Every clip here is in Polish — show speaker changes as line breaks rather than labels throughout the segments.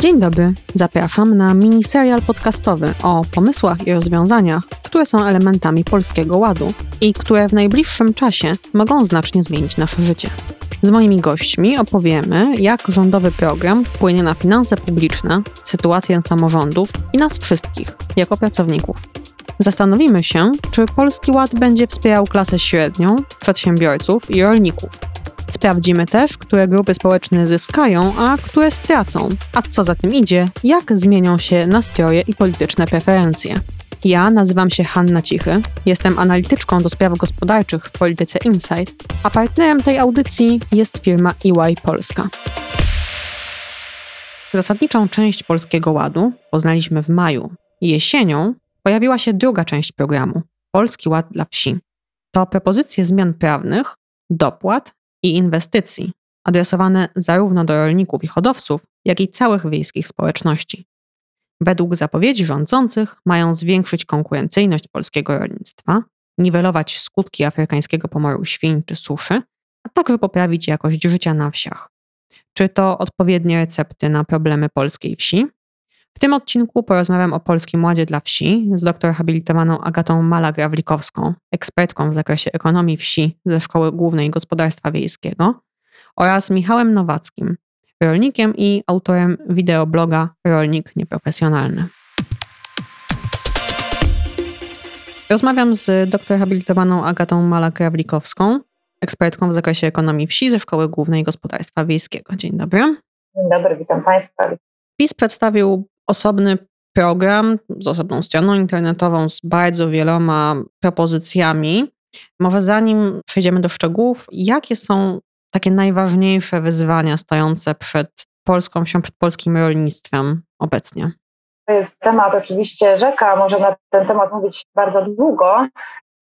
Dzień dobry, zapraszam na miniserial podcastowy o pomysłach i rozwiązaniach, które są elementami polskiego ładu i które w najbliższym czasie mogą znacznie zmienić nasze życie. Z moimi gośćmi opowiemy, jak rządowy program wpłynie na finanse publiczne, sytuację samorządów i nas wszystkich jako pracowników. Zastanowimy się, czy Polski Ład będzie wspierał klasę średnią, przedsiębiorców i rolników. Sprawdzimy też, które grupy społeczne zyskają, a które stracą, a co za tym idzie, jak zmienią się nastroje i polityczne preferencje. Ja nazywam się Hanna Cichy, jestem analityczką do spraw gospodarczych w Polityce Insight, a partnerem tej audycji jest firma EY Polska. Zasadniczą część Polskiego Ładu poznaliśmy w maju. Jesienią pojawiła się druga część programu Polski Ład dla Wsi. To propozycje zmian prawnych, dopłat i inwestycji adresowane zarówno do rolników i hodowców, jak i całych wiejskich społeczności. Według zapowiedzi rządzących mają zwiększyć konkurencyjność polskiego rolnictwa, niwelować skutki afrykańskiego pomoru świń czy suszy, a także poprawić jakość życia na wsiach. Czy to odpowiednie recepty na problemy polskiej wsi? W tym odcinku porozmawiam o Polskim Ładzie dla Wsi z doktor habilitowaną Agatą Malak-Rawlikowską, ekspertką w zakresie ekonomii wsi ze Szkoły Głównej Gospodarstwa Wiejskiego oraz Michałem Nowackim, rolnikiem i autorem wideobloga Rolnik Nieprofesjonalny. Rozmawiam z doktor habilitowaną Agatą Malak-Rawlikowską, ekspertką w zakresie ekonomii wsi ze Szkoły Głównej Gospodarstwa Wiejskiego. Dzień dobry.
Dzień dobry, witam Państwa.
PiS przedstawił osobny program z osobną stroną internetową z bardzo wieloma propozycjami. Może zanim przejdziemy do szczegółów, jakie są takie najważniejsze wyzwania stojące przed polską wsią, przed polskim rolnictwem obecnie?
To jest temat oczywiście rzeka, może na ten temat mówić bardzo długo.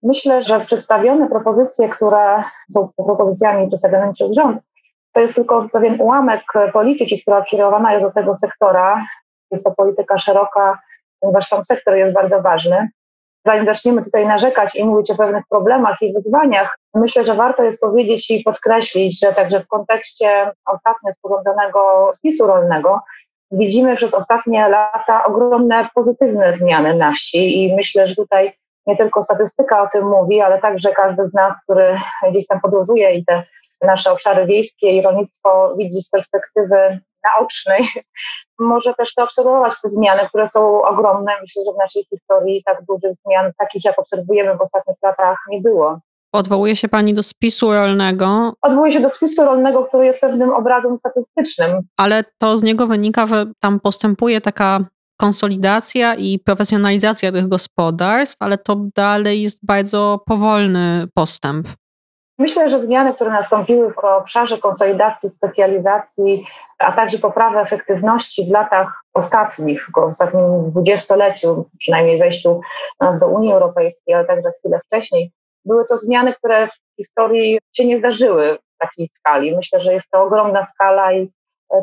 Myślę, że przedstawione propozycje, które są propozycjami przedstawionymi przez rząd, to jest tylko pewien ułamek polityki, która kierowana jest do tego sektora. Jest to polityka szeroka, ponieważ sam sektor jest bardzo ważny. Zanim zaczniemy tutaj narzekać i mówić o pewnych problemach i wyzwaniach, myślę, że warto jest powiedzieć i podkreślić, że także w kontekście ostatnio sporządzonego spisu rolnego widzimy przez ostatnie lata ogromne pozytywne zmiany na wsi i myślę, że tutaj nie tylko statystyka o tym mówi, ale także każdy z nas, który gdzieś tam podróżuje i te nasze obszary wiejskie i rolnictwo widzi z perspektywy naocznej, może też to obserwować te zmiany, które są ogromne. Myślę, że w naszej historii tak dużych zmian, takich jak obserwujemy w ostatnich latach, nie było.
Odwołuje się Pani do spisu rolnego.
Odwołuje się do spisu rolnego, który jest pewnym obrazem statystycznym.
Ale to z niego wynika, że tam postępuje taka konsolidacja i profesjonalizacja tych gospodarstw, ale to dalej jest bardzo powolny postęp.
Myślę, że zmiany, które nastąpiły w obszarze konsolidacji, specjalizacji, a także poprawy efektywności w latach ostatnich, w ostatnim dwudziestoleciu, przynajmniej wejściu do Unii Europejskiej, ale także chwilę wcześniej, były to zmiany, które w historii się nie zdarzyły w takiej skali. Myślę, że jest to ogromna skala i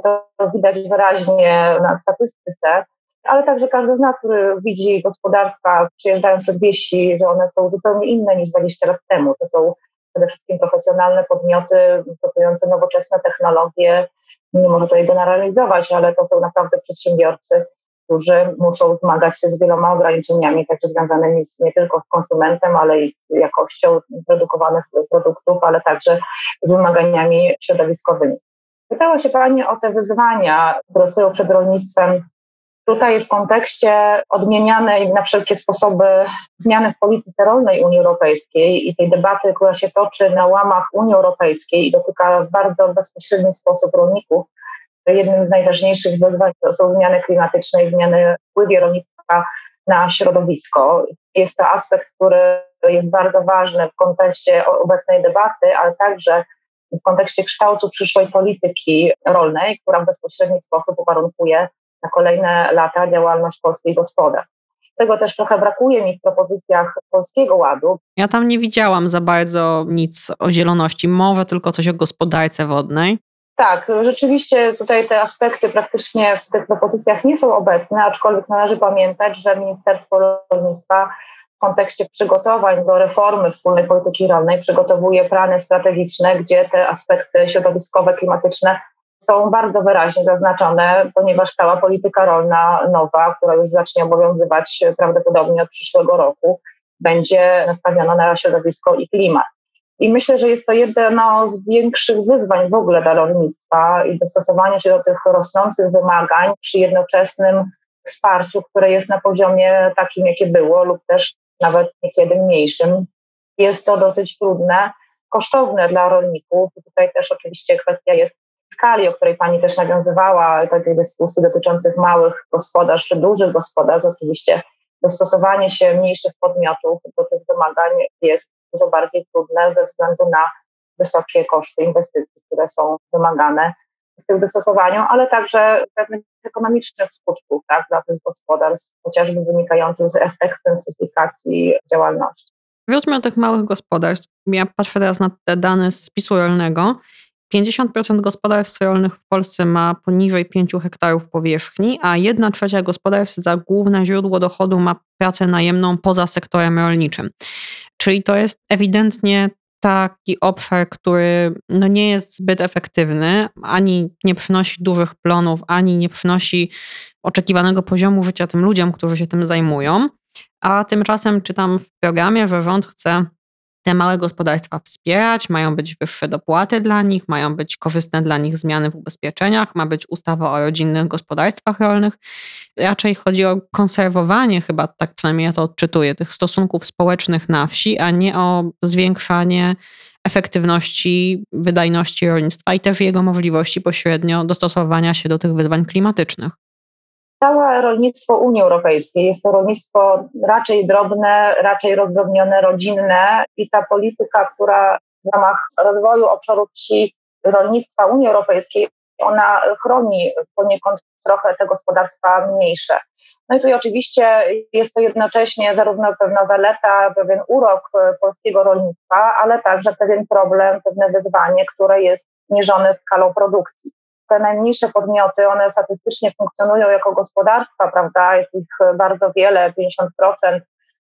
to widać wyraźnie na statystyce, ale także każdy z nas, który widzi gospodarstwa przyjeżdżając przed wieści, że one są zupełnie inne niż 20 lat temu. To są przede wszystkim profesjonalne podmioty stosujące nowoczesne technologie. Nie można tutaj generalizować, ale to są naprawdę przedsiębiorcy, którzy muszą zmagać się z wieloma ograniczeniami, także związanymi z, nie tylko z konsumentem, ale i z jakością produkowanych produktów, ale także z wymaganiami środowiskowymi. Pytała się Pani o te wyzwania, które stoją przed rolnictwem Tutaj w kontekście odmienianej na wszelkie sposoby zmiany w polityce rolnej Unii Europejskiej i tej debaty, która się toczy na łamach Unii Europejskiej i dotyka w bardzo bezpośredni sposób rolników, jednym z najważniejszych wyzwań są zmiany klimatyczne i zmiany wpływie rolnictwa na środowisko. Jest to aspekt, który jest bardzo ważny w kontekście obecnej debaty, ale także w kontekście kształtu przyszłej polityki rolnej, która w bezpośredni sposób uwarunkuje na kolejne lata działalność polskich gospodarstw. Tego też trochę brakuje mi w propozycjach Polskiego Ładu.
Ja tam nie widziałam za bardzo nic o zieloności, może tylko coś o gospodarce wodnej.
Tak, rzeczywiście tutaj te aspekty praktycznie w tych propozycjach nie są obecne, aczkolwiek należy pamiętać, że Ministerstwo Rolnictwa w kontekście przygotowań do reformy wspólnej polityki rolnej przygotowuje plany strategiczne, gdzie te aspekty środowiskowe, klimatyczne są bardzo wyraźnie zaznaczone, ponieważ cała polityka rolna nowa, która już zacznie obowiązywać prawdopodobnie od przyszłego roku, będzie nastawiona na środowisko i klimat. I myślę, że jest to jedno z większych wyzwań w ogóle dla rolnictwa i dostosowanie się do tych rosnących wymagań przy jednoczesnym wsparciu, które jest na poziomie takim, jakie było, lub też nawet niekiedy mniejszym. Jest to dosyć trudne, kosztowne dla rolników. Tutaj też oczywiście kwestia jest skali, o której Pani też nawiązywała, takiej dyskusji dotyczących małych gospodarstw czy dużych gospodarstw. Oczywiście dostosowanie się mniejszych podmiotów do tych wymagań jest dużo bardziej trudne ze względu na wysokie koszty inwestycji, które są wymagane w tym dostosowaniu, ale także pewnych ekonomicznych skutków tak, dla tych gospodarstw, chociażby wynikających z ekstensyfikacji działalności.
Wróćmy do tych małych gospodarstw. Ja patrzę teraz na te dane z spisu rolnego 50% gospodarstw rolnych w Polsce ma poniżej 5 hektarów powierzchni, a 1 trzecia gospodarstw za główne źródło dochodu ma pracę najemną poza sektorem rolniczym. Czyli to jest ewidentnie taki obszar, który no nie jest zbyt efektywny, ani nie przynosi dużych plonów, ani nie przynosi oczekiwanego poziomu życia tym ludziom, którzy się tym zajmują. A tymczasem czytam w programie, że rząd chce te małe gospodarstwa wspierać, mają być wyższe dopłaty dla nich, mają być korzystne dla nich zmiany w ubezpieczeniach, ma być ustawa o rodzinnych gospodarstwach rolnych. Raczej chodzi o konserwowanie, chyba tak przynajmniej ja to odczytuję, tych stosunków społecznych na wsi, a nie o zwiększanie efektywności, wydajności rolnictwa i też jego możliwości pośrednio dostosowania się do tych wyzwań klimatycznych
całe rolnictwo Unii Europejskiej. Jest to rolnictwo raczej drobne, raczej rozdrobnione, rodzinne i ta polityka, która w ramach rozwoju obszarów wsi rolnictwa Unii Europejskiej, ona chroni poniekąd trochę te gospodarstwa mniejsze. No i tu oczywiście jest to jednocześnie zarówno pewna zaleta, pewien urok polskiego rolnictwa, ale także pewien problem, pewne wyzwanie, które jest mierzone skalą produkcji te najmniejsze podmioty, one statystycznie funkcjonują jako gospodarstwa, prawda? Jest ich bardzo wiele, 50%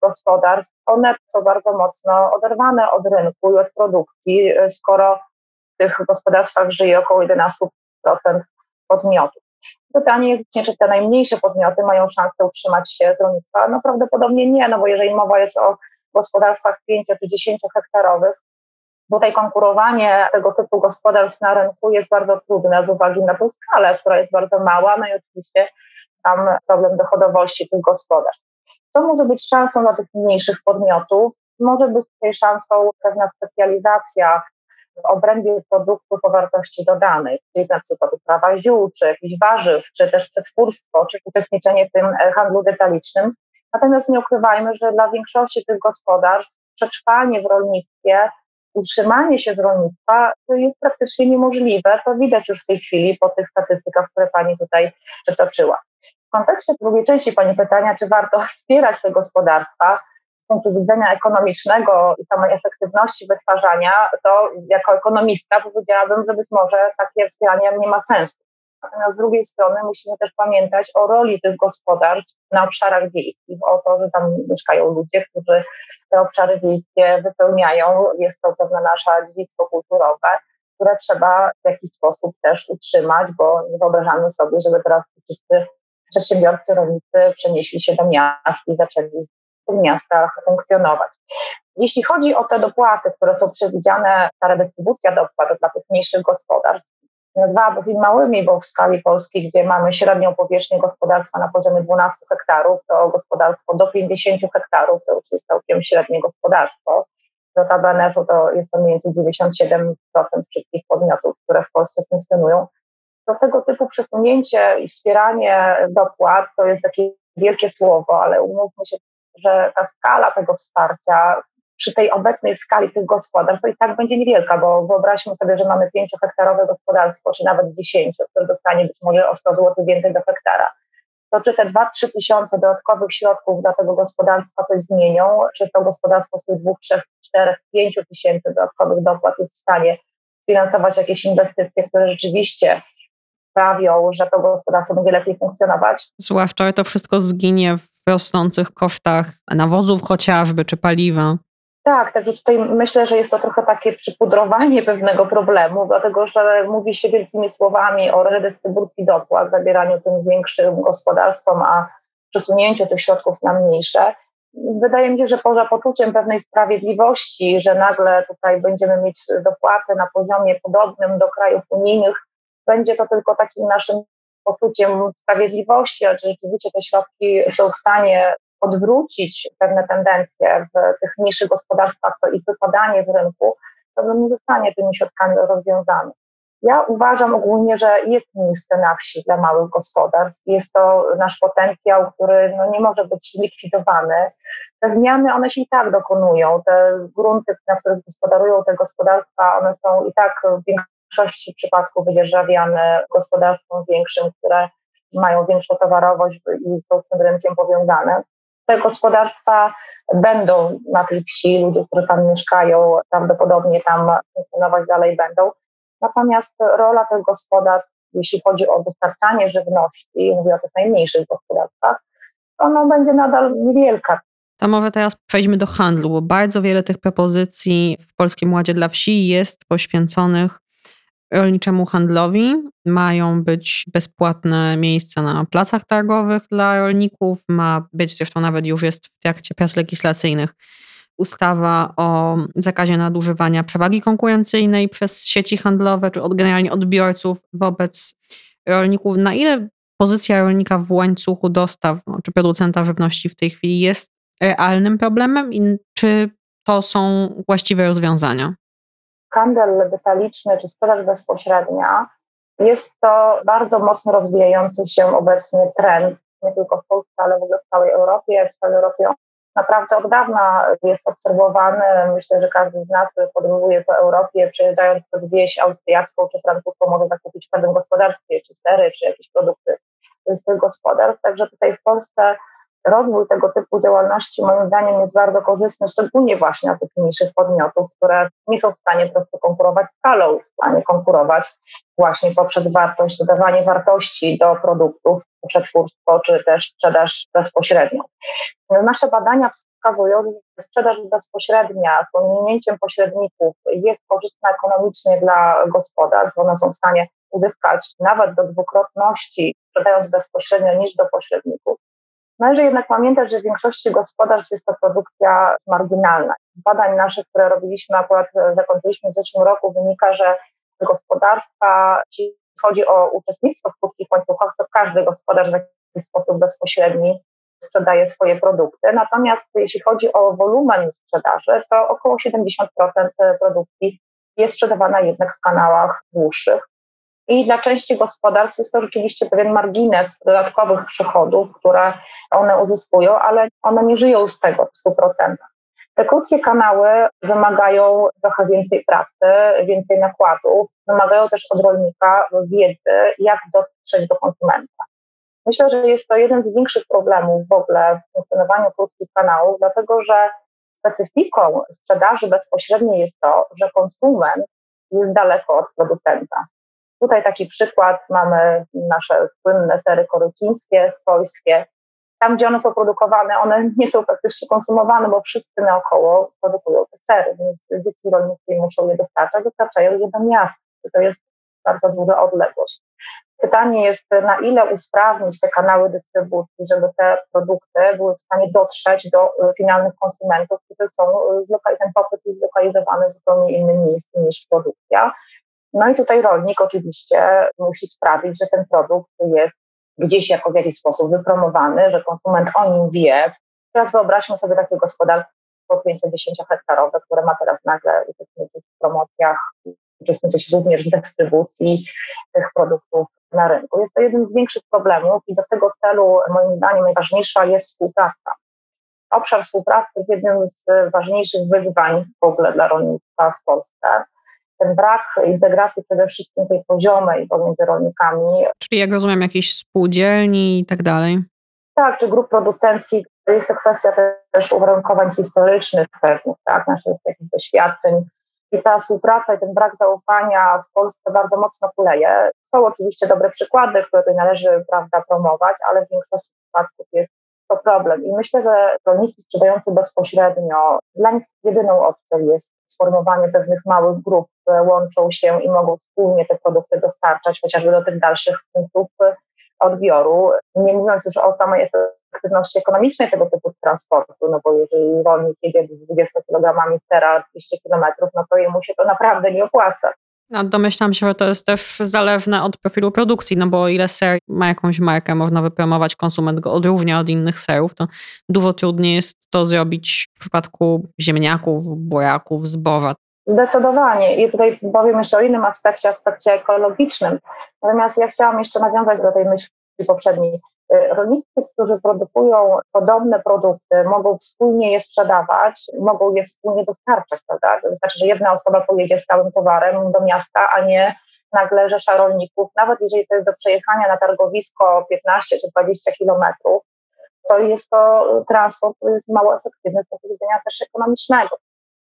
gospodarstw. One są bardzo mocno oderwane od rynku i od produkcji, skoro w tych gospodarstwach żyje około 11% podmiotów. Pytanie jest, czy te najmniejsze podmioty mają szansę utrzymać się z rolnictwa? No prawdopodobnie nie, no bo jeżeli mowa jest o gospodarstwach 5 czy 10 hektarowych, Tutaj konkurowanie tego typu gospodarstw na rynku jest bardzo trudne z uwagi na tą skalę, która jest bardzo mała, no i oczywiście sam problem dochodowości tych gospodarstw. Co może być szansą dla tych mniejszych podmiotów? Może być tutaj szansą pewna specjalizacja w obrębie produktów o wartości dodanej, czyli na przykład uprawa ziół, czy jakichś warzyw, czy też przetwórstwo, czy uczestniczenie w tym handlu detalicznym. Natomiast nie ukrywajmy, że dla większości tych gospodarstw przetrwanie w rolnictwie utrzymanie się z rolnictwa jest praktycznie niemożliwe. To widać już w tej chwili po tych statystykach, które Pani tutaj przytoczyła. W kontekście drugiej części Pani pytania, czy warto wspierać te gospodarstwa, z punktu widzenia ekonomicznego i samej efektywności wytwarzania, to jako ekonomista powiedziałabym, że być może takie wspieranie nie ma sensu. Natomiast z drugiej strony musimy też pamiętać o roli tych gospodarstw na obszarach wiejskich, o to, że tam mieszkają ludzie, którzy te obszary wiejskie wypełniają. Jest to pewne nasze dziedzictwo kulturowe, które trzeba w jakiś sposób też utrzymać, bo nie wyobrażamy sobie, żeby teraz wszyscy przedsiębiorcy, rolnicy przenieśli się do miast i zaczęli w tych miastach funkcjonować. Jeśli chodzi o te dopłaty, które są przewidziane, ta redystrybucja dopłat dla tych mniejszych gospodarstw, nazwałabym ich małymi, bo w skali Polski, gdzie mamy średnią powierzchnię gospodarstwa na poziomie 12 hektarów, to gospodarstwo do 50 hektarów to już jest całkiem średnie gospodarstwo. Notabene to jest to mniej więcej 97% wszystkich podmiotów, które w Polsce funkcjonują. To tego typu przesunięcie i wspieranie dopłat to jest takie wielkie słowo, ale umówmy się, że ta skala tego wsparcia przy tej obecnej skali tych gospodarstw to i tak będzie niewielka, bo wyobraźmy sobie, że mamy 5-hektarowe gospodarstwo, czy nawet 10, które dostanie być może o 100 zł więcej do hektara. To czy te 2-3 tysiące dodatkowych środków dla tego gospodarstwa coś zmienią, czy to gospodarstwo z tych 2, 3, 4, 5 tysięcy dodatkowych dopłat jest w stanie finansować jakieś inwestycje, które rzeczywiście sprawią, że to gospodarstwo będzie lepiej funkcjonować.
Zwłaszcza to wszystko zginie w rosnących kosztach nawozów chociażby, czy paliwa.
Tak, także tutaj myślę, że jest to trochę takie przypudrowanie pewnego problemu, dlatego że mówi się wielkimi słowami o redystrybucji dopłat, zabieraniu tym większym gospodarstwom, a przesunięciu tych środków na mniejsze. Wydaje mi się, że poza poczuciem pewnej sprawiedliwości, że nagle tutaj będziemy mieć dopłaty na poziomie podobnym do krajów unijnych, będzie to tylko takim naszym poczuciem sprawiedliwości, a czy rzeczywiście te środki są w stanie odwrócić pewne tendencje w tych mniejszych gospodarstwach, to ich wypadanie z rynku, to nie zostanie tymi środkami rozwiązane. Ja uważam ogólnie, że jest miejsce na wsi dla małych gospodarstw. Jest to nasz potencjał, który no, nie może być zlikwidowany. Te zmiany, one się i tak dokonują. Te grunty, na których gospodarują te gospodarstwa, one są i tak w większości przypadków wydzierżawiane gospodarstwom większym, które mają większą towarowość i są z tym rynkiem powiązane te gospodarstwa będą na tej wsi, ludzie, którzy tam mieszkają, prawdopodobnie tam funkcjonować dalej będą. Natomiast rola tych gospodarstw, jeśli chodzi o dostarczanie żywności, mówię o tych najmniejszych gospodarstwach, ona będzie nadal niewielka.
To może teraz przejdźmy do handlu, bo bardzo wiele tych propozycji w Polskim Ładzie dla Wsi jest poświęconych rolniczemu handlowi. Mają być bezpłatne miejsca na placach targowych dla rolników. Ma być, zresztą nawet już jest w trakcie prac legislacyjnych, ustawa o zakazie nadużywania przewagi konkurencyjnej przez sieci handlowe, czy od, generalnie odbiorców wobec rolników. Na ile pozycja rolnika w łańcuchu dostaw, no, czy producenta żywności w tej chwili jest realnym problemem i czy to są właściwe rozwiązania?
Handel detaliczny czy sprzedaż bezpośrednia jest to bardzo mocno rozwijający się obecnie trend, nie tylko w Polsce, ale w ogóle w całej Europie. W całej Europie naprawdę od dawna jest obserwowany. Myślę, że każdy z nas, podróżuje po Europie, przejeżdżając przez wieś austriacką czy francuską, może zakupić w każdym gospodarstwie, czy sery, czy jakieś produkty z tych gospodarstw. Także tutaj w Polsce rozwój tego typu działalności moim zdaniem jest bardzo korzystny, szczególnie właśnie dla tych mniejszych podmiotów, które nie są w stanie po prostu konkurować skalą, w stanie konkurować właśnie poprzez wartość, dodawanie wartości do produktów, przetwórstwo czy też sprzedaż bezpośrednią. Nasze badania wskazują, że sprzedaż bezpośrednia z pominięciem pośredników jest korzystna ekonomicznie dla gospodarstw. One są w stanie uzyskać nawet do dwukrotności sprzedając bezpośrednio niż do pośredników. Należy jednak pamiętać, że w większości gospodarstw jest to produkcja marginalna. Z badań naszych, które robiliśmy, akurat zakończyliśmy w zeszłym roku, wynika, że gospodarstwa, jeśli chodzi o uczestnictwo w krótkich łańcuchach, to każdy gospodarz w jakiś sposób bezpośredni sprzedaje swoje produkty. Natomiast jeśli chodzi o wolumen sprzedaży, to około 70% produkcji jest sprzedawana jednak w kanałach dłuższych. I dla części gospodarstw jest to rzeczywiście pewien margines dodatkowych przychodów, które one uzyskują, ale one nie żyją z tego w 100%. Te krótkie kanały wymagają trochę więcej pracy, więcej nakładów, wymagają też od rolnika wiedzy, jak dotrzeć do konsumenta. Myślę, że jest to jeden z większych problemów w ogóle w funkcjonowaniu krótkich kanałów, dlatego że specyfiką sprzedaży bezpośredniej jest to, że konsument jest daleko od producenta. Tutaj taki przykład mamy nasze słynne sery korycińskie, swojskie. Tam, gdzie one są produkowane, one nie są praktycznie konsumowane, bo wszyscy naokoło produkują te sery, więc dzieci rolnicy muszą je dostarczać, dostarczają je do miasta. To jest bardzo duża odległość. Pytanie jest, na ile usprawnić te kanały dystrybucji, żeby te produkty były w stanie dotrzeć do finalnych konsumentów, którzy są, ten popyt jest zlokalizowany w zupełnie innym miejscu niż produkcja. No i tutaj rolnik oczywiście musi sprawić, że ten produkt jest gdzieś jako w jakiś sposób wypromowany, że konsument o nim wie. Teraz wyobraźmy sobie takie gospodarstwo 510-hektarowe, które ma teraz nagle uczestniczyć w promocjach, uczestniczyć również w dystrybucji tych produktów na rynku. Jest to jeden z większych problemów i do tego celu moim zdaniem najważniejsza jest współpraca. Obszar współpracy jest jednym z ważniejszych wyzwań w ogóle dla rolnictwa w Polsce ten brak integracji przede wszystkim tej poziomej pomiędzy rolnikami.
Czyli jak rozumiem, jakieś spółdzielni i tak dalej.
Tak, czy grup producenckich. Jest to kwestia też uwarunkowań historycznych pewnych, tak, naszych takich doświadczeń. I ta współpraca i ten brak zaufania w Polsce bardzo mocno kuleje. Są oczywiście dobre przykłady, które tutaj należy prawda, promować, ale w większości przypadków jest to problem. I myślę, że rolnicy sprzedający bezpośrednio, dla nich jedyną opcją jest sformowanie pewnych małych grup, które łączą się i mogą wspólnie te produkty dostarczać, chociażby do tych dalszych punktów odbioru. Nie mówiąc już o samej efektywności ekonomicznej tego typu transportu, no bo jeżeli rolnik jedzie z 20 kg sera 200 km, no to jemu się to naprawdę nie opłaca.
A domyślam się, że to jest też zależne od profilu produkcji, no bo o ile ser ma jakąś markę, można wypromować, konsument go odróżnia od innych serów, to dużo trudniej jest to zrobić w przypadku ziemniaków, buraków, zboża.
Zdecydowanie. I tutaj powiem jeszcze o innym aspekcie, aspekcie ekologicznym. Natomiast ja chciałam jeszcze nawiązać do tej myśli poprzedniej. Y, rolnicy, którzy produkują podobne produkty, mogą wspólnie je sprzedawać, mogą je wspólnie dostarczać, prawda? To wystarczy, że jedna osoba pojedzie z całym towarem do miasta, a nie nagle rzesza rolników. Nawet jeżeli to jest do przejechania na targowisko 15 czy 20 kilometrów, to jest to transport, który jest mało efektywny z punktu widzenia też ekonomicznego.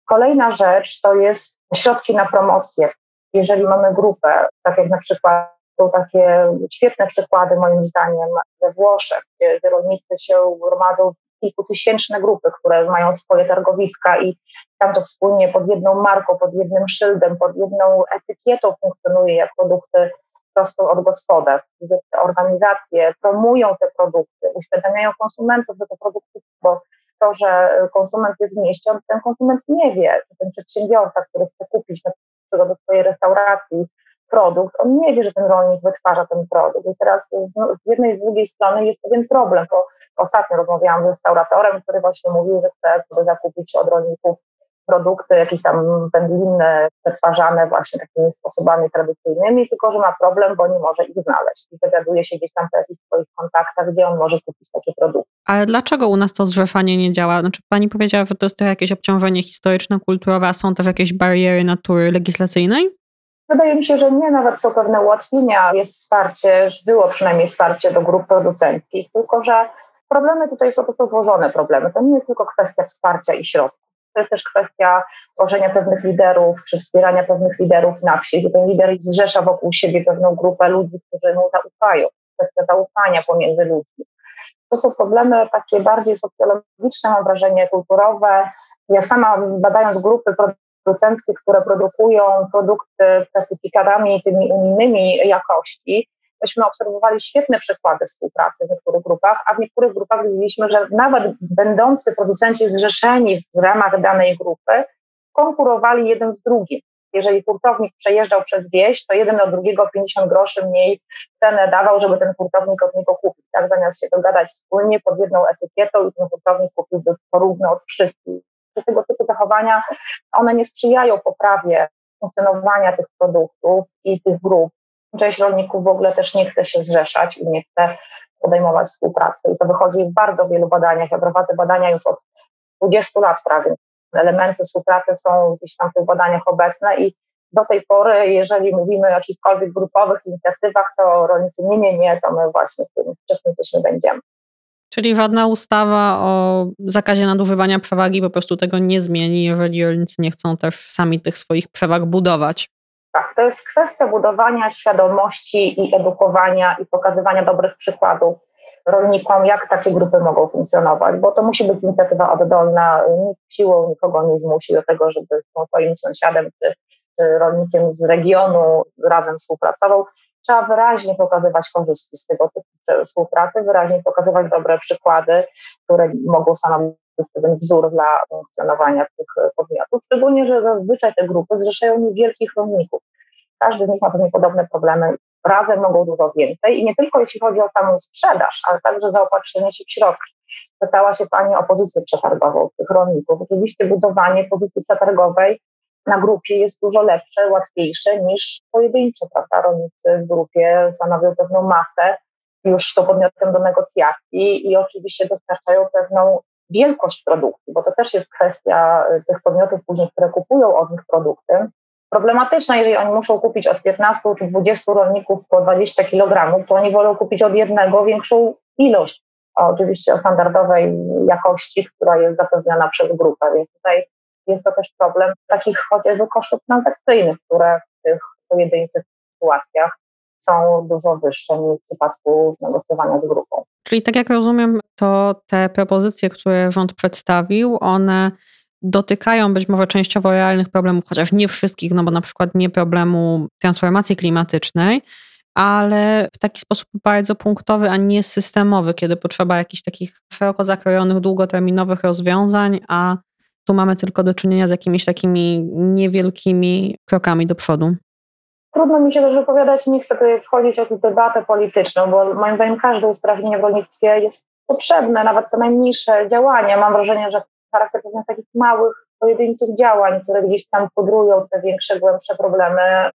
Kolejna rzecz to jest środki na promocję. Jeżeli mamy grupę, tak jak na przykład są takie świetne przykłady moim zdaniem we Włoszech, gdzie, rolnicy się gromadzą kilkutysięczne grupy, które mają swoje targowiska i tam to wspólnie pod jedną marką, pod jednym szyldem, pod jedną etykietą funkcjonuje jak produkty prosto od gospodarstw. Te organizacje promują te produkty, uświadamiają konsumentów, że te produkty, bo to, że konsument jest w mieście, ten konsument nie wie, czy ten przedsiębiorca, który chce kupić na przykład do swojej restauracji produkt, on nie wie, że ten rolnik wytwarza ten produkt. I teraz z jednej i z drugiej strony jest pewien problem, bo ostatnio rozmawiałam z restauratorem, który właśnie mówił, że chce sobie zakupić od rolników produkty jakieś tam wędliny przetwarzane właśnie takimi sposobami tradycyjnymi, tylko że ma problem, bo nie może ich znaleźć i dowiaduje się gdzieś tam po jakichś swoich kontaktach, gdzie on może kupić takie produkty.
Ale dlaczego u nas to zrzeszanie nie działa? Znaczy pani powiedziała, że to jest to jakieś obciążenie historyczne, kulturowe, a są też jakieś bariery natury legislacyjnej?
Wydaje mi się, że nie, nawet są pewne ułatwienia, jest wsparcie, było przynajmniej wsparcie do grup producenckich, tylko że problemy tutaj są to złożone problemy. To nie jest tylko kwestia wsparcia i środków. To jest też kwestia tworzenia pewnych liderów, czy wspierania pewnych liderów na wsi, gdzie ten lider zrzesza wokół siebie pewną grupę ludzi, którzy mu zaufają. Kwestia zaufania pomiędzy ludźmi. To są problemy takie bardziej socjologiczne, mam wrażenie, kulturowe. Ja sama badając grupy producenckie, które produkują produkty z certyfikatami tymi unijnymi jakości, myśmy obserwowali świetne przykłady współpracy w niektórych grupach, a w niektórych grupach widzieliśmy, że nawet będący producenci zrzeszeni w ramach danej grupy konkurowali jeden z drugim. Jeżeli hurtownik przejeżdżał przez wieś, to jeden od drugiego 50 groszy mniej cenę dawał, żeby ten hurtownik od niego kupić. Tak, zamiast się dogadać wspólnie pod jedną etykietą i ten hurtownik kupiłby porówno od wszystkich tego typu zachowania, one nie sprzyjają poprawie funkcjonowania tych produktów i tych grup. Część rolników w ogóle też nie chce się zrzeszać i nie chce podejmować współpracy. I to wychodzi w bardzo wielu badaniach. Ja prowadzę badania już od 20 lat prawie. Elementy współpracy są gdzieś tam w tych badaniach obecne i do tej pory, jeżeli mówimy o jakichkolwiek grupowych inicjatywach, to rolnicy nie, nie, nie, to my właśnie w tym uczestniczyć nie będziemy.
Czyli żadna ustawa o zakazie nadużywania przewagi po prostu tego nie zmieni, jeżeli rolnicy nie chcą też sami tych swoich przewag budować.
Tak, to jest kwestia budowania świadomości i edukowania i pokazywania dobrych przykładów rolnikom, jak takie grupy mogą funkcjonować, bo to musi być inicjatywa oddolna, nikt siłą nikogo nie zmusi do tego, żeby z swoim sąsiadem czy, rolnikiem z regionu razem współpracował trzeba wyraźnie pokazywać korzyści z tego typu współpracy, wyraźnie pokazywać dobre przykłady, które mogą stanowić pewien wzór dla funkcjonowania tych podmiotów, szczególnie, że zazwyczaj te grupy zrzeszają niewielkich rolników. Każdy z nich ma pewnie podobne problemy, razem mogą dużo więcej i nie tylko jeśli chodzi o samą sprzedaż, ale także zaopatrzenie się w środki. Pytała się Pani o pozycję przetargową tych rolników. Oczywiście budowanie pozycji przetargowej na grupie jest dużo lepsze, łatwiejsze niż pojedyncze, prawda? Rolnicy w grupie stanowią pewną masę, już to podmiotem do negocjacji i oczywiście dostarczają pewną wielkość produktu, bo to też jest kwestia y, tych podmiotów później, które kupują od nich produkty. Problematyczna, jeżeli oni muszą kupić od 15 czy 20 rolników po 20 kg, to oni wolą kupić od jednego większą ilość, oczywiście o standardowej jakości, która jest zapewniona przez grupę, więc tutaj jest to też problem takich chociażby kosztów transakcyjnych, które w tych pojedynczych sytuacjach są dużo wyższe niż w przypadku negocjowania z grupą.
Czyli tak jak rozumiem, to te propozycje, które rząd przedstawił, one dotykają być może częściowo realnych problemów, chociaż nie wszystkich, no bo na przykład nie problemu transformacji klimatycznej, ale w taki sposób bardzo punktowy, a nie systemowy, kiedy potrzeba jakichś takich szeroko zakrojonych, długoterminowych rozwiązań, a tu mamy tylko do czynienia z jakimiś takimi niewielkimi krokami do przodu.
Trudno mi się też wypowiadać, nie chcę tutaj wchodzić w debatę polityczną, bo moim zdaniem każde usprawnienie w rolnictwie jest potrzebne, nawet te najmniejsze działania. Mam wrażenie, że charakter pewnych takich małych, pojedynczych działań, które gdzieś tam pudrują te większe, głębsze problemy,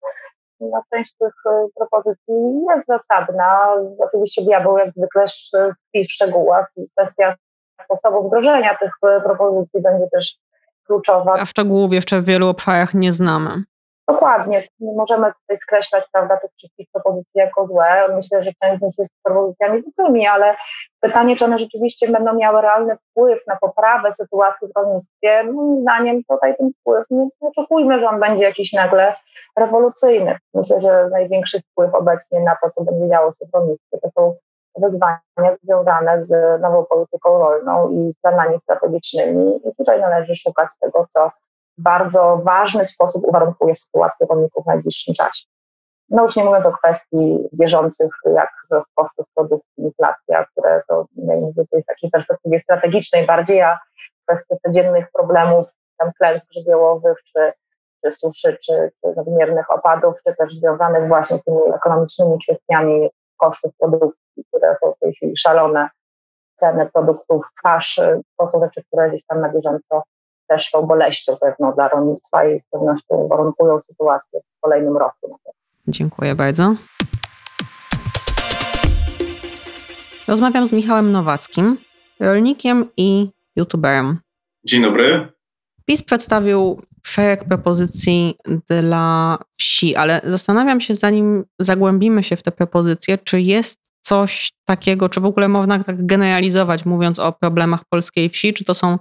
no, część tych e, propozycji jest zasadna. Oczywiście diabeł jak zwykle tkwi w szczegółach i kwestia sposobu wdrożenia tych e, propozycji będzie też kluczowa.
A szczegółów jeszcze w wielu obszarach nie znamy.
Dokładnie. Nie możemy tutaj skreślać prawda, tych wszystkich propozycji jako złe. Myślę, że część z nich jest propozycjami złymi, ale pytanie, czy one rzeczywiście będą miały realny wpływ na poprawę sytuacji w rolnictwie, moim zdaniem tutaj ten wpływ, nie oczekujmy, że on będzie jakiś nagle rewolucyjny. Myślę, że największy wpływ obecnie na to, co będzie działo się w rolnictwie, to są wyzwania związane z nową polityką rolną i planami strategicznymi. I tutaj należy szukać tego, co w bardzo ważny sposób uwarunkuje sytuację rolników w najbliższym czasie. No już nie mówiąc o kwestii bieżących, jak wzrost kosztów produkcji, inflacja, które to z takiej perspektywie strategicznej bardziej, a kwestie codziennych problemów, tam klęsk żywiołowych, czy, czy suszy, czy, czy nadmiernych opadów, czy też związanych właśnie z tymi ekonomicznymi kwestiami kosztów produkcji, które są w tej chwili szalone, ceny produktów, fasz, to są rzeczy, które gdzieś tam na bieżąco też są boleścią pewną dla rolnictwa i z pewnością warunkują sytuację w kolejnym roku.
Dziękuję bardzo. Rozmawiam z Michałem Nowackim, rolnikiem i youtuberem.
Dzień dobry.
PiS przedstawił szereg propozycji dla wsi, ale zastanawiam się, zanim zagłębimy się w te propozycje, czy jest coś takiego, czy w ogóle można tak generalizować, mówiąc o problemach polskiej wsi, czy to są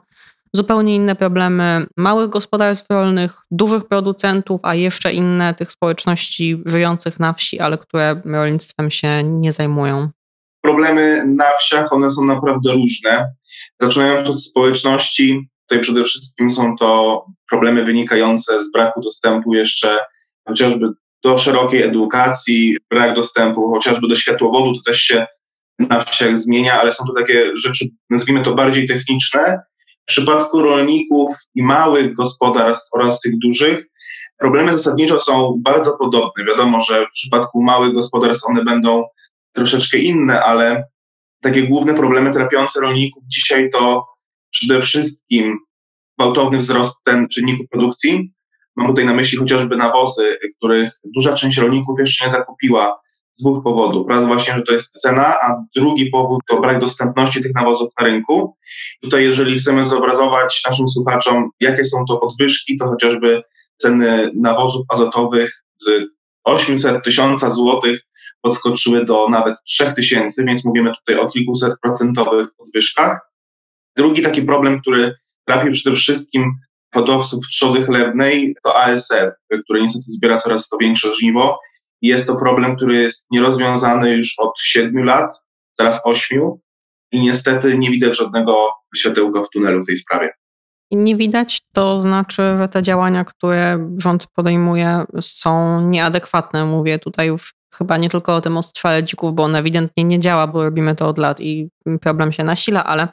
zupełnie inne problemy małych gospodarstw rolnych, dużych producentów, a jeszcze inne tych społeczności żyjących na wsi, ale które rolnictwem się nie zajmują.
Problemy na wsiach, one są naprawdę różne. Zaczynając od społeczności, tutaj przede wszystkim są to problemy wynikające z braku dostępu jeszcze chociażby do szerokiej edukacji, brak dostępu chociażby do światłowodu, to też się na wsiach zmienia, ale są to takie rzeczy, nazwijmy to bardziej techniczne, w przypadku rolników i małych gospodarstw oraz tych dużych, problemy zasadniczo są bardzo podobne. Wiadomo, że w przypadku małych gospodarstw one będą troszeczkę inne, ale takie główne problemy trapiące rolników dzisiaj to przede wszystkim gwałtowny wzrost cen czynników produkcji. Mam tutaj na myśli chociażby nawozy, których duża część rolników jeszcze nie zakupiła z dwóch powodów. Raz właśnie, że to jest cena, a drugi powód to brak dostępności tych nawozów na rynku. Tutaj, jeżeli chcemy zobrazować naszym słuchaczom, jakie są to podwyżki, to chociażby ceny nawozów azotowych z 800 tysiąca złotych podskoczyły do nawet 3000, więc mówimy tutaj o kilkuset procentowych podwyżkach. Drugi taki problem, który trafi przede wszystkim hodowców trzody chlewnej, to ASF, który niestety zbiera coraz to większe żniwo jest to problem, który jest nierozwiązany już od siedmiu lat, zaraz ośmiu i niestety nie widać żadnego światełka w tunelu w tej sprawie.
I nie widać, to znaczy, że te działania, które rząd podejmuje, są nieadekwatne. Mówię tutaj już chyba nie tylko o tym ostrzale dzików, bo on ewidentnie nie działa, bo robimy to od lat i problem się nasila, ale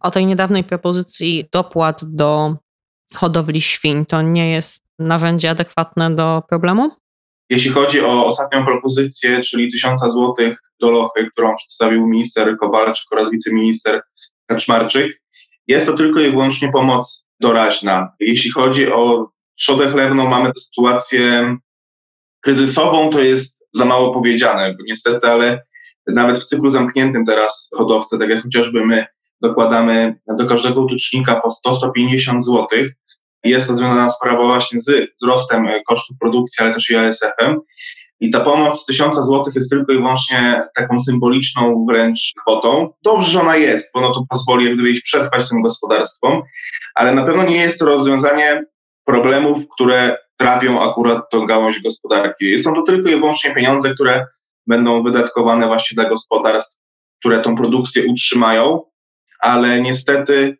o tej niedawnej propozycji dopłat do hodowli świń. To nie jest narzędzie adekwatne do problemu?
Jeśli chodzi o ostatnią propozycję, czyli tysiąca złotych do lochy, którą przedstawił minister Kowalczyk oraz wiceminister Kaczmarczyk, jest to tylko i wyłącznie pomoc doraźna. Jeśli chodzi o trzodę chlewną, mamy sytuację kryzysową, to jest za mało powiedziane, bo niestety, ale nawet w cyklu zamkniętym teraz hodowcy, tak jak chociażby my, dokładamy do każdego tucznika po 100-150 złotych, jest to związana sprawa właśnie z wzrostem e, kosztów produkcji, ale też i ASF-em. I ta pomoc 1000 zł jest tylko i wyłącznie taką symboliczną wręcz kwotą. Dobrze, że ona jest, bo ono to pozwoli jak gdyby przetrwać tym gospodarstwom, ale na pewno nie jest to rozwiązanie problemów, które trapią akurat tą gałąź gospodarki. Są to tylko i wyłącznie pieniądze, które będą wydatkowane właśnie dla gospodarstw które tą produkcję utrzymają, ale niestety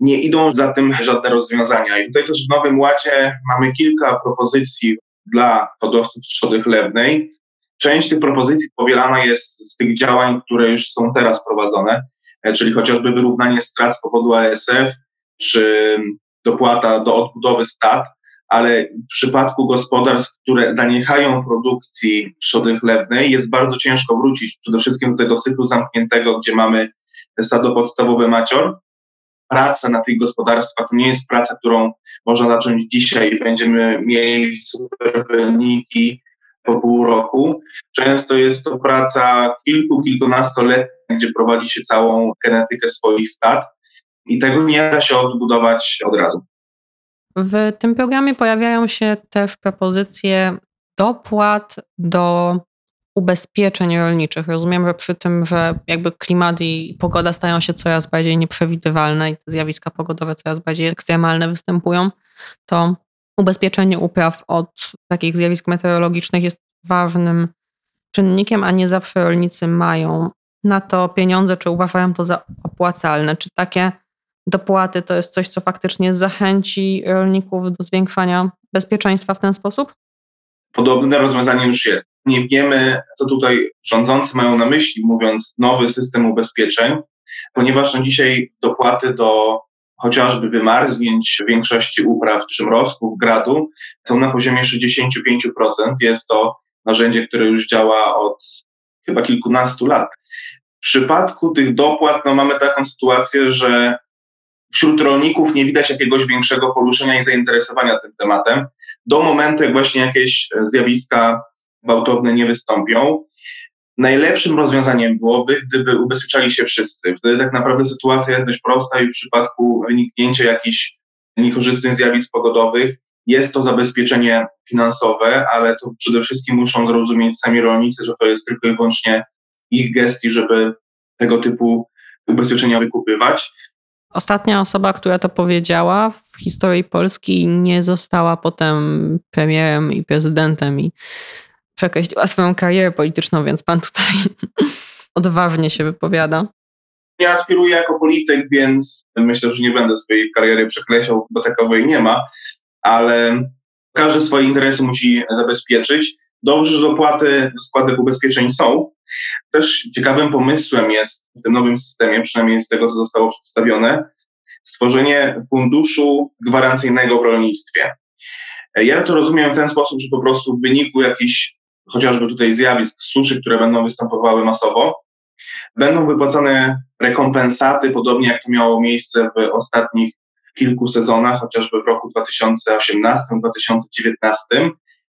nie idą za tym żadne rozwiązania. I tutaj też w Nowym Ładzie mamy kilka propozycji dla hodowców trzody chlewnej. Część tych propozycji powielana jest z tych działań, które już są teraz prowadzone, e, czyli chociażby wyrównanie strat z powodu ASF, czy dopłata do odbudowy stad, ale w przypadku gospodarstw, które zaniechają produkcji trzody chlewnej, jest bardzo ciężko wrócić przede wszystkim tutaj do cyklu zamkniętego, gdzie mamy stado podstawowe macior. Praca na tych gospodarstwach to nie jest praca, którą można zacząć dzisiaj i będziemy mieli super wyniki po pół roku. Często jest to praca kilku, kilkunastoletnia, gdzie prowadzi się całą genetykę swoich stad i tego nie da się odbudować od razu.
W tym programie pojawiają się też propozycje dopłat do ubezpieczeń rolniczych. Rozumiem, że przy tym, że jakby klimat i pogoda stają się coraz bardziej nieprzewidywalne i te zjawiska pogodowe coraz bardziej ekstremalne występują, to ubezpieczenie upraw od takich zjawisk meteorologicznych jest ważnym czynnikiem, a nie zawsze rolnicy mają na to pieniądze, czy uważają to za opłacalne. Czy takie dopłaty to jest coś, co faktycznie zachęci rolników do zwiększania bezpieczeństwa w ten sposób?
Podobne rozwiązanie już jest. Nie wiemy, co tutaj rządzący mają na myśli, mówiąc nowy system ubezpieczeń, ponieważ no dzisiaj dopłaty do chociażby wymarznięć większości upraw czy mrozków, gradu są na poziomie 65%. Jest to narzędzie, które już działa od chyba kilkunastu lat. W przypadku tych dopłat no, mamy taką sytuację, że wśród rolników nie widać jakiegoś większego poruszenia i zainteresowania tym tematem, do momentu, jak właśnie jakieś zjawiska gwałtowne nie wystąpią. Najlepszym rozwiązaniem byłoby, gdyby ubezpieczali się wszyscy. Wtedy tak naprawdę sytuacja jest dość prosta i w przypadku wyniknięcia jakichś niekorzystnych zjawisk pogodowych jest to zabezpieczenie finansowe, ale to przede wszystkim muszą zrozumieć sami rolnicy, że to jest tylko i wyłącznie ich gestii, żeby tego typu ubezpieczenia wykupywać.
Ostatnia osoba, która to powiedziała w historii Polski, nie została potem premierem i prezydentem i przekreśliła swoją karierę polityczną, więc pan tutaj odważnie się wypowiada.
Ja aspiruję jako polityk, więc myślę, że nie będę swojej kariery przekreślał, bo takowej nie ma, ale każdy swoje interesy musi zabezpieczyć. Dobrze, że dopłaty do składek ubezpieczeń są, też ciekawym pomysłem jest w tym nowym systemie, przynajmniej z tego, co zostało przedstawione, stworzenie funduszu gwarancyjnego w rolnictwie. Ja to rozumiem w ten sposób, że po prostu w wyniku jakichś chociażby tutaj zjawisk suszy, które będą występowały masowo, będą wypłacane rekompensaty, podobnie jak to miało miejsce w ostatnich kilku sezonach, chociażby w roku 2018-2019,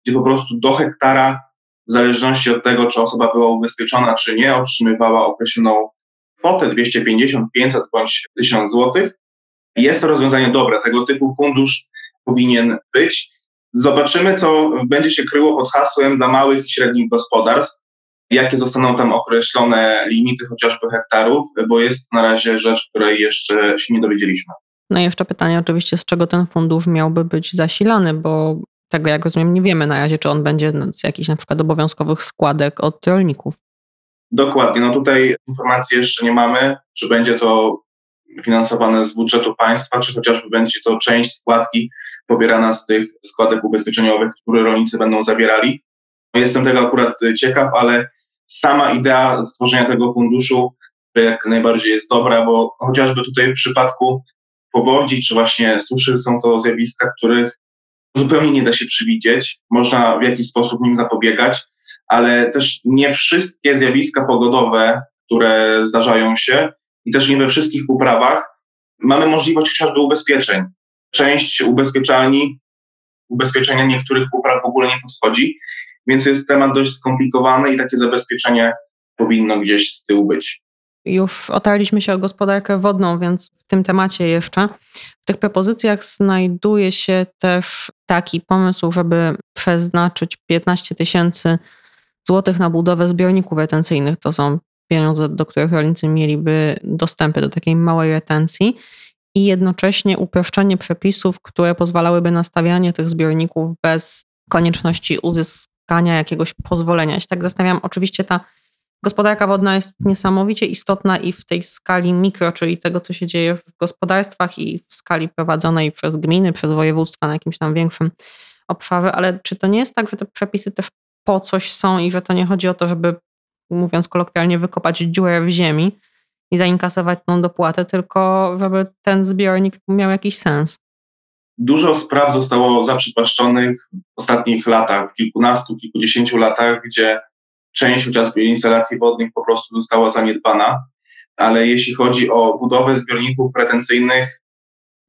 gdzie po prostu do hektara w zależności od tego, czy osoba była ubezpieczona, czy nie, otrzymywała określoną kwotę 250, 500 bądź 1000 zł. Jest to rozwiązanie dobre. Tego typu fundusz powinien być. Zobaczymy, co będzie się kryło pod hasłem dla małych i średnich gospodarstw, jakie zostaną tam określone limity chociażby hektarów, bo jest na razie rzecz, której jeszcze się nie dowiedzieliśmy.
No i jeszcze pytanie oczywiście, z czego ten fundusz miałby być zasilany, bo tego, jak rozumiem, nie wiemy na razie, czy on będzie z jakichś na przykład obowiązkowych składek od rolników.
Dokładnie. No tutaj informacji jeszcze nie mamy, czy będzie to finansowane z budżetu państwa, czy chociażby będzie to część składki pobierana z tych składek ubezpieczeniowych, które rolnicy będą zawierali. Jestem tego akurat ciekaw, ale sama idea stworzenia tego funduszu jak najbardziej jest dobra, bo chociażby tutaj w przypadku powodzi czy właśnie suszy są to zjawiska, których zupełnie nie da się przewidzieć. Można w jakiś sposób nim zapobiegać, ale też nie wszystkie zjawiska pogodowe, które zdarzają się i też nie we wszystkich uprawach mamy możliwość chociażby ubezpieczeń. Część ubezpieczalni, ubezpieczenia niektórych upraw w ogóle nie podchodzi, więc jest temat dość skomplikowany i takie zabezpieczenie powinno gdzieś z tyłu być.
Już otarliśmy się o gospodarkę wodną, więc w tym temacie jeszcze. W tych propozycjach znajduje się też taki pomysł, żeby przeznaczyć 15 tysięcy złotych na budowę zbiorników retencyjnych. To są pieniądze, do których rolnicy mieliby dostępy do takiej małej retencji i jednocześnie uproszczenie przepisów, które pozwalałyby na stawianie tych zbiorników bez konieczności uzyskania jakiegoś pozwolenia. Ja się tak zastanawiam, oczywiście ta Gospodarka wodna jest niesamowicie istotna i w tej skali mikro, czyli tego, co się dzieje w gospodarstwach i w skali prowadzonej przez gminy, przez województwa na jakimś tam większym obszarze, ale czy to nie jest tak, że te przepisy też po coś są i że to nie chodzi o to, żeby, mówiąc kolokwialnie, wykopać dziurę w ziemi i zainkasować tą dopłatę, tylko żeby ten zbiornik miał jakiś sens?
Dużo spraw zostało zaprzepaszczonych w ostatnich latach, w kilkunastu, kilkudziesięciu latach, gdzie część chociażby instalacji wodnych po prostu została zaniedbana, ale jeśli chodzi o budowę zbiorników retencyjnych,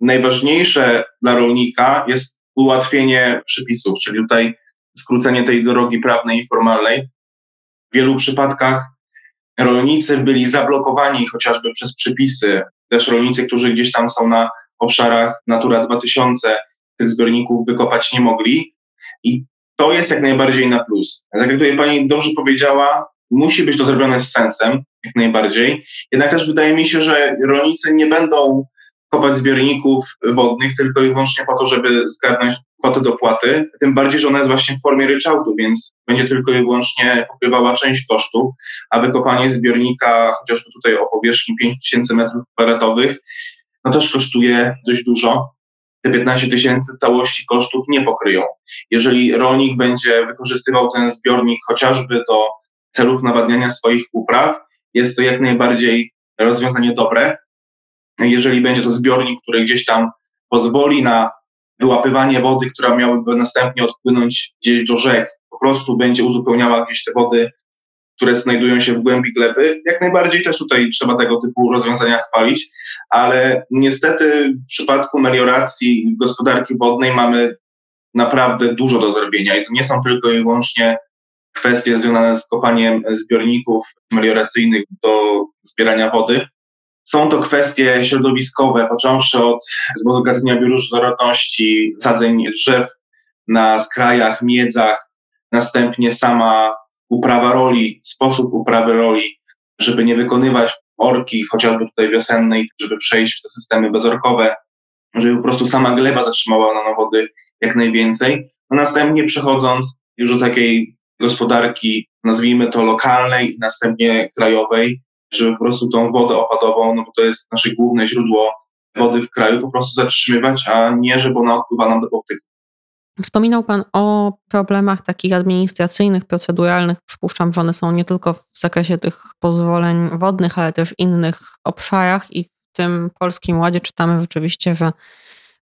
najważniejsze dla rolnika jest ułatwienie przepisów, czyli tutaj skrócenie tej drogi prawnej i formalnej. W wielu przypadkach rolnicy byli zablokowani chociażby przez przepisy, też rolnicy, którzy gdzieś tam są na obszarach Natura 2000, tych zbiorników wykopać nie mogli. I to jest jak najbardziej na plus. Tak jak tutaj pani dobrze powiedziała, musi być to zrobione z sensem, jak najbardziej. Jednak też wydaje mi się, że rolnicy nie będą kopać zbiorników wodnych tylko i wyłącznie po to, żeby zgarnąć kwotę dopłaty, tym bardziej, że ona jest właśnie w formie ryczałtu, więc będzie tylko i wyłącznie pokrywała część kosztów, a wykopanie zbiornika chociażby tutaj o powierzchni 5000 m2 no też kosztuje dość dużo te 15 tysięcy całości kosztów nie pokryją. Jeżeli rolnik będzie wykorzystywał ten zbiornik chociażby do celów nawadniania swoich upraw, jest to jak najbardziej rozwiązanie dobre. Jeżeli będzie to zbiornik, który gdzieś tam pozwoli na wyłapywanie wody, która miałaby następnie odpłynąć gdzieś do rzek, po prostu będzie uzupełniała gdzieś te wody, które znajdują się w głębi gleby. Jak najbardziej też tutaj trzeba tego typu rozwiązania chwalić, ale niestety w przypadku melioracji gospodarki wodnej mamy naprawdę dużo do zrobienia i to nie są tylko i wyłącznie kwestie związane z kopaniem zbiorników melioracyjnych do zbierania wody. Są to kwestie środowiskowe, począwszy od wzbogacenia bioróżnorodności, sadzeń drzew na skrajach, miedzach, następnie sama uprawa roli, sposób uprawy roli, żeby nie wykonywać orki, chociażby tutaj wiosennej, żeby przejść w te systemy bezorkowe, żeby po prostu sama gleba zatrzymała na wody jak najwięcej. A następnie przechodząc już do takiej gospodarki, nazwijmy to lokalnej, następnie krajowej, żeby po prostu tą wodę opadową, no bo to jest nasze główne źródło wody w kraju, po prostu zatrzymywać, a nie, żeby ona odpływała nam do Bałtyku.
Wspominał Pan o problemach takich administracyjnych, proceduralnych. Przypuszczam, że one są nie tylko w zakresie tych pozwoleń wodnych, ale też innych obszarach i w tym Polskim Ładzie czytamy rzeczywiście, że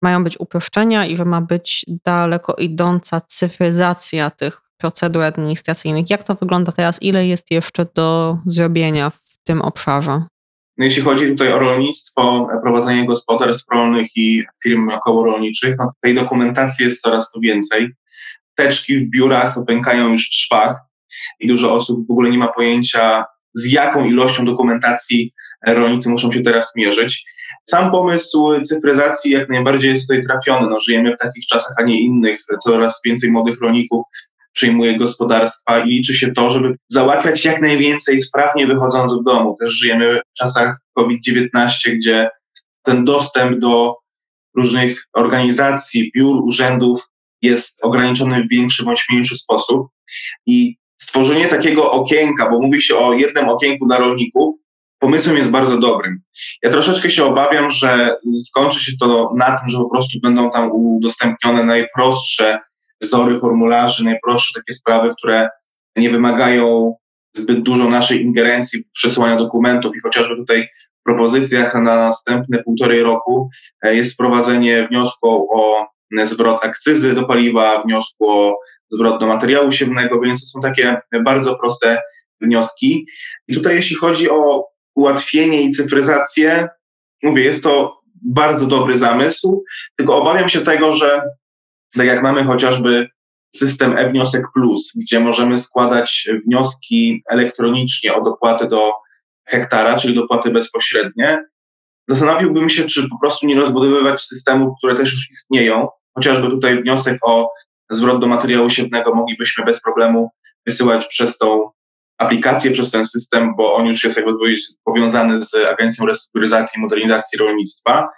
mają być uproszczenia i że ma być daleko idąca cyfryzacja tych procedur administracyjnych. Jak to wygląda teraz? Ile jest jeszcze do zrobienia w tym obszarze?
No jeśli chodzi tutaj o rolnictwo, prowadzenie gospodarstw rolnych i firm okołorolniczych, no tej dokumentacji jest coraz to więcej. Teczki w biurach to pękają już w szwach i dużo osób w ogóle nie ma pojęcia, z jaką ilością dokumentacji rolnicy muszą się teraz mierzyć. Sam pomysł cyfryzacji jak najbardziej jest tutaj trafiony. No, żyjemy w takich czasach, a nie innych. Coraz więcej młodych rolników przyjmuje gospodarstwa i liczy się to, żeby załatwiać jak najwięcej sprawnie wychodząc w domu. Też żyjemy w czasach COVID-19, gdzie ten dostęp do różnych organizacji, biur, urzędów jest ograniczony w większy bądź mniejszy sposób. I stworzenie takiego okienka, bo mówi się o jednym okienku dla rolników, pomysłem jest bardzo dobrym. Ja troszeczkę się obawiam, że skończy się to na tym, że po prostu będą tam udostępnione najprostsze wzory formularzy, najprostsze takie sprawy, które nie wymagają zbyt dużo naszej ingerencji przesyłania dokumentów i chociażby tutaj w propozycjach na następne półtorej roku e, jest wprowadzenie wniosku o zwrot akcyzy do paliwa, wniosku o zwrot do materiału siewnego, więc to są takie bardzo proste wnioski. I tutaj jeśli chodzi o ułatwienie i cyfryzację, mówię, jest to bardzo dobry zamysł, tylko obawiam się tego, że tak jak mamy chociażby system e-wniosek plus, gdzie możemy składać wnioski elektronicznie o dopłaty do hektara, czyli dopłaty bezpośrednie, zastanowiłbym się, czy po prostu nie rozbudowywać systemów, które też już istnieją. Chociażby tutaj wniosek o zwrot do materiału siewnego moglibyśmy bez problemu wysyłać przez tą aplikację, przez ten system, bo on już jest jakby powiązany z Agencją Restrukturyzacji i Modernizacji Rolnictwa.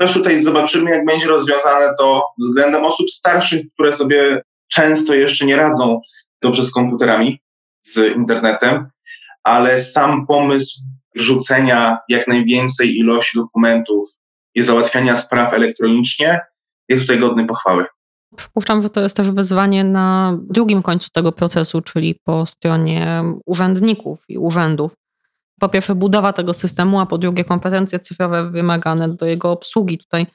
Też tutaj zobaczymy, jak będzie rozwiązane to względem osób starszych, które sobie często jeszcze nie radzą dobrze z komputerami, z internetem. ale sam pomysł rzucenia jak najwięcej ilości dokumentów i załatwiania spraw elektronicznie jest tutaj godny pochwały.
Przypuszczam, że to jest też wyzwanie na drugim końcu tego procesu, czyli po stronie urzędników i urzędów. Po pierwsze, budowa tego systemu, a po drugie, kompetencje cyfrowe wymagane do jego obsługi. Tutaj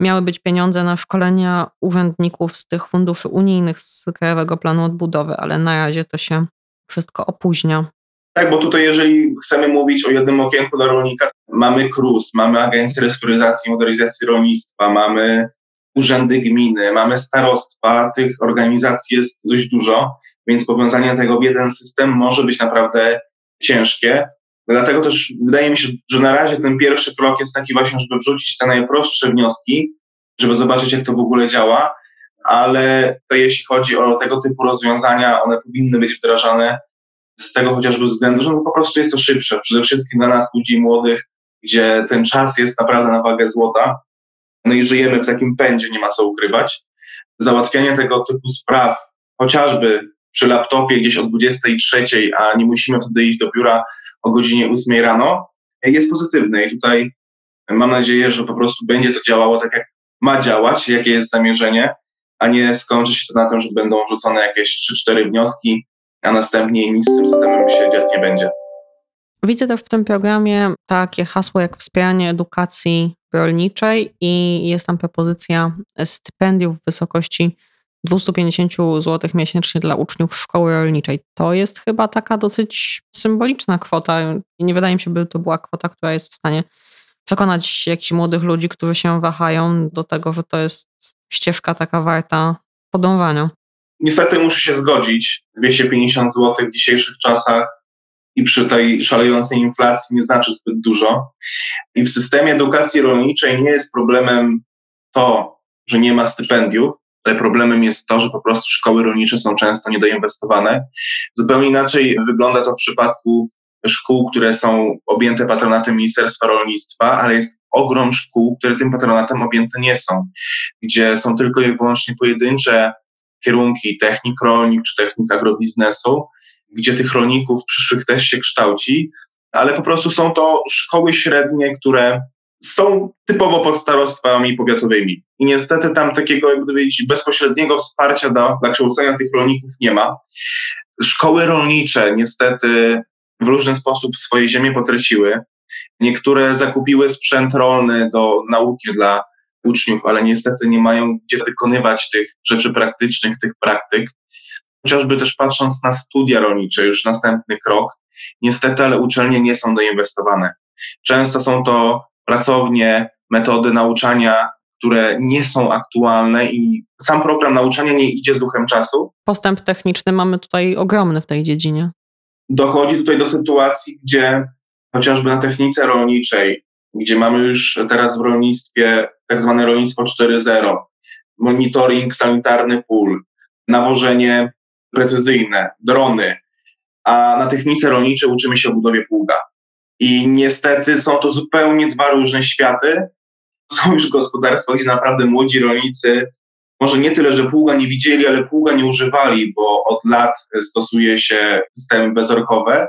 miały być pieniądze na szkolenia urzędników z tych funduszy unijnych z Krajowego Planu Odbudowy, ale na razie to się wszystko opóźnia.
Tak, bo tutaj jeżeli chcemy mówić o jednym okienku dla rolnika, mamy KRUS, mamy Agencję Restrukturyzacji i Modernizacji Rolnictwa, mamy urzędy gminy, mamy starostwa, tych organizacji jest dość dużo, więc powiązanie tego w jeden system może być naprawdę ciężkie. Dlatego też wydaje mi się, że na razie ten pierwszy krok jest taki właśnie, żeby wrzucić te najprostsze wnioski, żeby zobaczyć, jak to w ogóle działa, ale to jeśli chodzi o tego typu rozwiązania, one powinny być wdrażane z tego chociażby względu, że no po prostu jest to szybsze. Przede wszystkim dla nas, ludzi młodych, gdzie ten czas jest naprawdę na wagę złota. No i żyjemy w takim pędzie, nie ma co ukrywać. Załatwianie tego typu spraw, chociażby przy laptopie gdzieś o 23, a nie musimy wtedy iść do biura o godzinie 8 rano, jest pozytywne. I tutaj mam nadzieję, że po prostu będzie to działało tak, jak ma działać, jakie jest zamierzenie, a nie skończy się to na tym, że będą rzucone jakieś 3-4 wnioski, a następnie nic z tym systemem się dziać nie będzie.
Widzę też w tym programie takie hasło jak wspieranie edukacji rolniczej i jest tam propozycja stypendiów w wysokości 250 zł miesięcznie dla uczniów szkoły rolniczej. To jest chyba taka dosyć symboliczna kwota nie wydaje mi się, by to była kwota, która jest w stanie przekonać jakichś młodych ludzi, którzy się wahają do tego, że to jest ścieżka taka warta podążania.
Niestety muszę się zgodzić. 250 zł w dzisiejszych czasach i przy tej szalejącej inflacji nie znaczy zbyt dużo. I w systemie edukacji rolniczej nie jest problemem to, że nie ma stypendiów, ale problemem jest to, że po prostu szkoły rolnicze są często niedoinwestowane. Zupełnie inaczej wygląda to w przypadku szkół, które są objęte patronatem Ministerstwa Rolnictwa, ale jest ogrom szkół, które tym patronatem objęte nie są, gdzie są tylko i wyłącznie pojedyncze kierunki technik rolnik czy technik agrobiznesu, gdzie tych rolników przyszłych też się kształci, ale po prostu są to szkoły średnie, które są typowo pod starostwami powiatowymi. I niestety tam takiego, jakby powiedzieć, bezpośredniego wsparcia dla, dla kształcenia tych rolników nie ma. Szkoły rolnicze niestety w różny sposób swoje ziemię potraciły. Niektóre zakupiły sprzęt rolny do nauki dla uczniów, ale niestety nie mają gdzie wykonywać tych rzeczy praktycznych, tych praktyk. Chociażby też patrząc na studia rolnicze, już następny krok, niestety, ale uczelnie nie są doinwestowane. Często są to pracownie, metody nauczania, które nie są aktualne i sam program nauczania nie idzie z duchem czasu.
Postęp techniczny mamy tutaj ogromny w tej dziedzinie.
Dochodzi tutaj do sytuacji, gdzie chociażby na technice rolniczej, gdzie mamy już teraz w rolnictwie tak zwane rolnictwo 4.0, monitoring sanitarny pól, nawożenie precyzyjne, drony, a na technice rolniczej uczymy się o budowie pługa. I niestety są to zupełnie dwa różne światy. Są już gospodarstwa, gdzie naprawdę młodzi rolnicy może nie tyle, że pługa nie widzieli, ale pługa nie używali, bo od lat stosuje się systemy bezorkowe,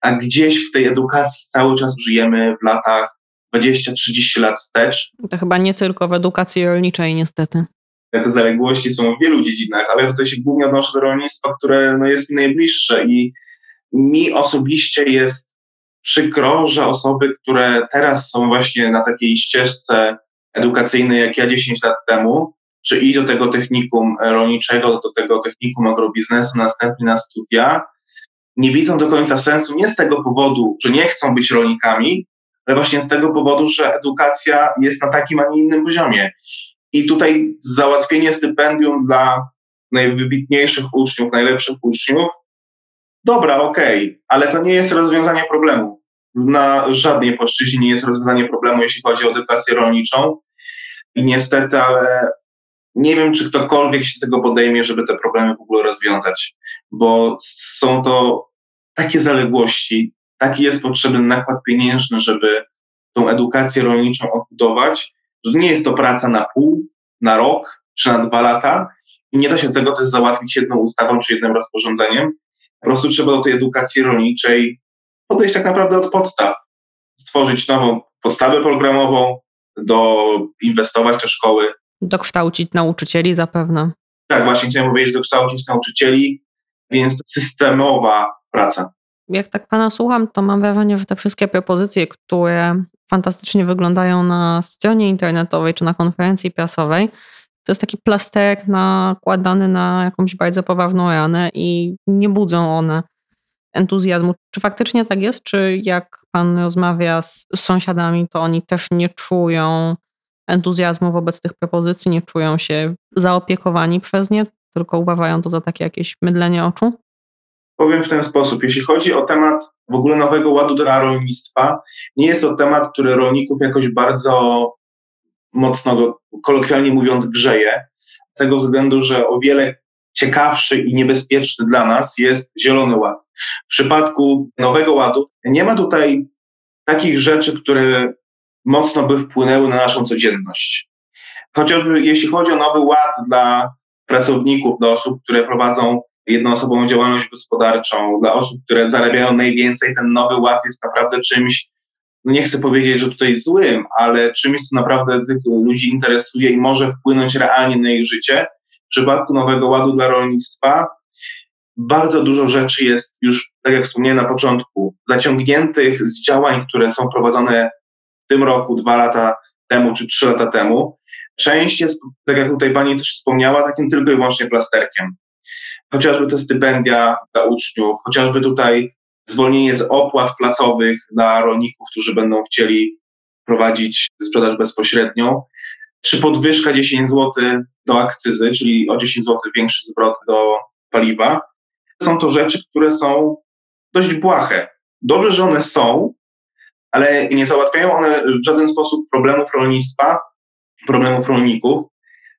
a gdzieś w tej edukacji cały czas żyjemy w latach 20-30 lat wstecz.
To chyba nie tylko w edukacji rolniczej, niestety.
Te zaległości są w wielu dziedzinach, ale tutaj się głównie odnoszę do rolnictwa, które no, jest mi najbliższe i mi osobiście jest przykro, że osoby, które teraz są właśnie na takiej ścieżce edukacyjnej jak ja 10 lat temu, czy iść do tego technikum rolniczego, do tego technikum agrobiznesu, następnie na studia, nie widzą do końca sensu nie z tego powodu, że nie chcą być rolnikami, ale właśnie z tego powodu, że edukacja jest na takim, a nie innym poziomie. I tutaj załatwienie stypendium dla najwybitniejszych uczniów, najlepszych uczniów, dobra, okej, okay, ale to nie jest rozwiązanie problemu. Na żadnej płaszczyźnie nie jest rozwiązanie problemu, jeśli chodzi o edukację rolniczą. I niestety, ale nie wiem, czy ktokolwiek się tego podejmie, żeby te problemy w ogóle rozwiązać, bo są to takie zaległości, taki jest potrzebny nakład pieniężny, żeby tą edukację rolniczą odbudować, że nie jest to praca na pół, na rok czy na dwa lata i nie da się tego też załatwić jedną ustawą czy jednym rozporządzeniem. Po prostu trzeba do tej edukacji rolniczej podejść tak naprawdę od podstaw, stworzyć nową podstawę programową, doinwestować te szkoły.
Dokształcić nauczycieli zapewne.
Tak, właśnie chciałem powiedzieć, dokształcić nauczycieli, więc systemowa praca.
Jak tak pana słucham, to mam wrażenie, że te wszystkie propozycje, które fantastycznie wyglądają na stronie internetowej czy na konferencji prasowej, to jest taki plasterek nakładany na jakąś bardzo poważną ranę i nie budzą one entuzjazmu. Czy faktycznie tak jest? Czy jak pan rozmawia z, sąsiadami, to oni też nie czują entuzjazmu wobec tych propozycji, nie czują się zaopiekowani przez nie, tylko uważają to za takie jakieś mydlenie oczu?
Powiem w ten sposób. Jeśli chodzi o temat w ogóle nowego ładu dla rolnictwa, nie jest to temat, który rolników jakoś bardzo mocno, kolokwialnie mówiąc, grzeje. Z tego względu, że o wiele ciekawszy i niebezpieczny dla nas jest Zielony Ład. W przypadku Nowego Ładu nie ma tutaj takich rzeczy, które mocno by wpłynęły na naszą codzienność. Chociażby jeśli chodzi o Nowy Ład dla pracowników, dla osób, które prowadzą jednoosobową działalność gospodarczą, dla osób, które zarabiają najwięcej, ten Nowy Ład jest naprawdę czymś, no nie chcę powiedzieć, że tutaj złym, ale czymś, co naprawdę tych ludzi interesuje i może wpłynąć realnie na ich życie przypadku Nowego Ładu dla rolnictwa bardzo dużo rzeczy jest już, tak jak wspomniałem na początku, zaciągniętych z działań, które są prowadzone w tym roku, dwa lata temu czy trzy lata temu. Część jest, tak jak tutaj Pani też wspomniała, takim tylko i wyłącznie plasterkiem. Chociażby te stypendia dla uczniów, chociażby tutaj zwolnienie z opłat placowych dla rolników, którzy będą chcieli prowadzić sprzedaż bezpośrednią czy podwyżka 10 zł do akcyzy, czyli o 10 zł większy zwrot do paliwa. Są to rzeczy, które są dość błahe. Dobrze, że one są, ale nie załatwiają one w żaden sposób problemów rolnictwa, problemów rolników.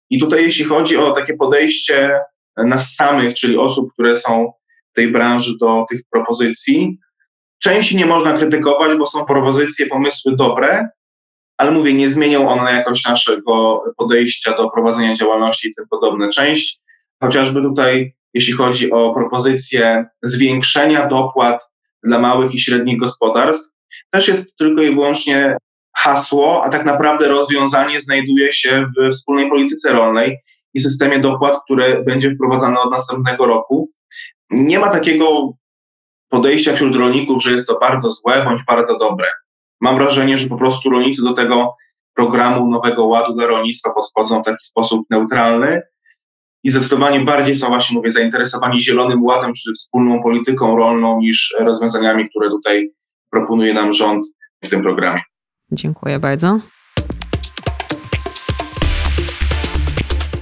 I tutaj, jeśli chodzi o takie podejście nas samych, czyli osób, które są tej branży do tych propozycji, części nie można krytykować, bo są propozycje, pomysły dobre, ale mówię, nie zmienią one jakoś naszego podejścia do prowadzenia działalności i tym podobne. Część, chociażby tutaj, jeśli chodzi o propozycję zwiększenia dopłat dla małych i średnich gospodarstw, też jest tylko i wyłącznie hasło, a tak naprawdę rozwiązanie znajduje się w wspólnej polityce rolnej i systemie dopłat, które będzie wprowadzane od następnego roku. Nie ma takiego podejścia wśród rolników, że jest to bardzo złe bądź bardzo dobre. Mam wrażenie, że po prostu rolnicy do tego programu Nowego Ładu dla rolnictwa podchodzą w taki sposób neutralny i zdecydowanie bardziej są właśnie, mówię, zainteresowani Zielonym Ładem czy wspólną polityką rolną niż rozwiązaniami, które tutaj proponuje nam rząd w tym programie.
Dziękuję bardzo.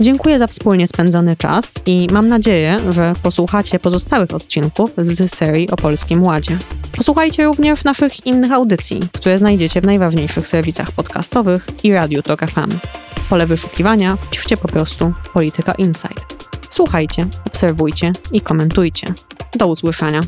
Dziękuję za wspólnie spędzony czas i mam nadzieję, że posłuchacie pozostałych odcinków z serii o Polskim Ładzie. Posłuchajcie również naszych innych audycji, które znajdziecie w najważniejszych serwisach podcastowych i Radiu Tok FM. Pole wyszukiwania wpiszcie po prostu Polityka Insight. Słuchajcie, obserwujcie i komentujcie. Do usłyszenia.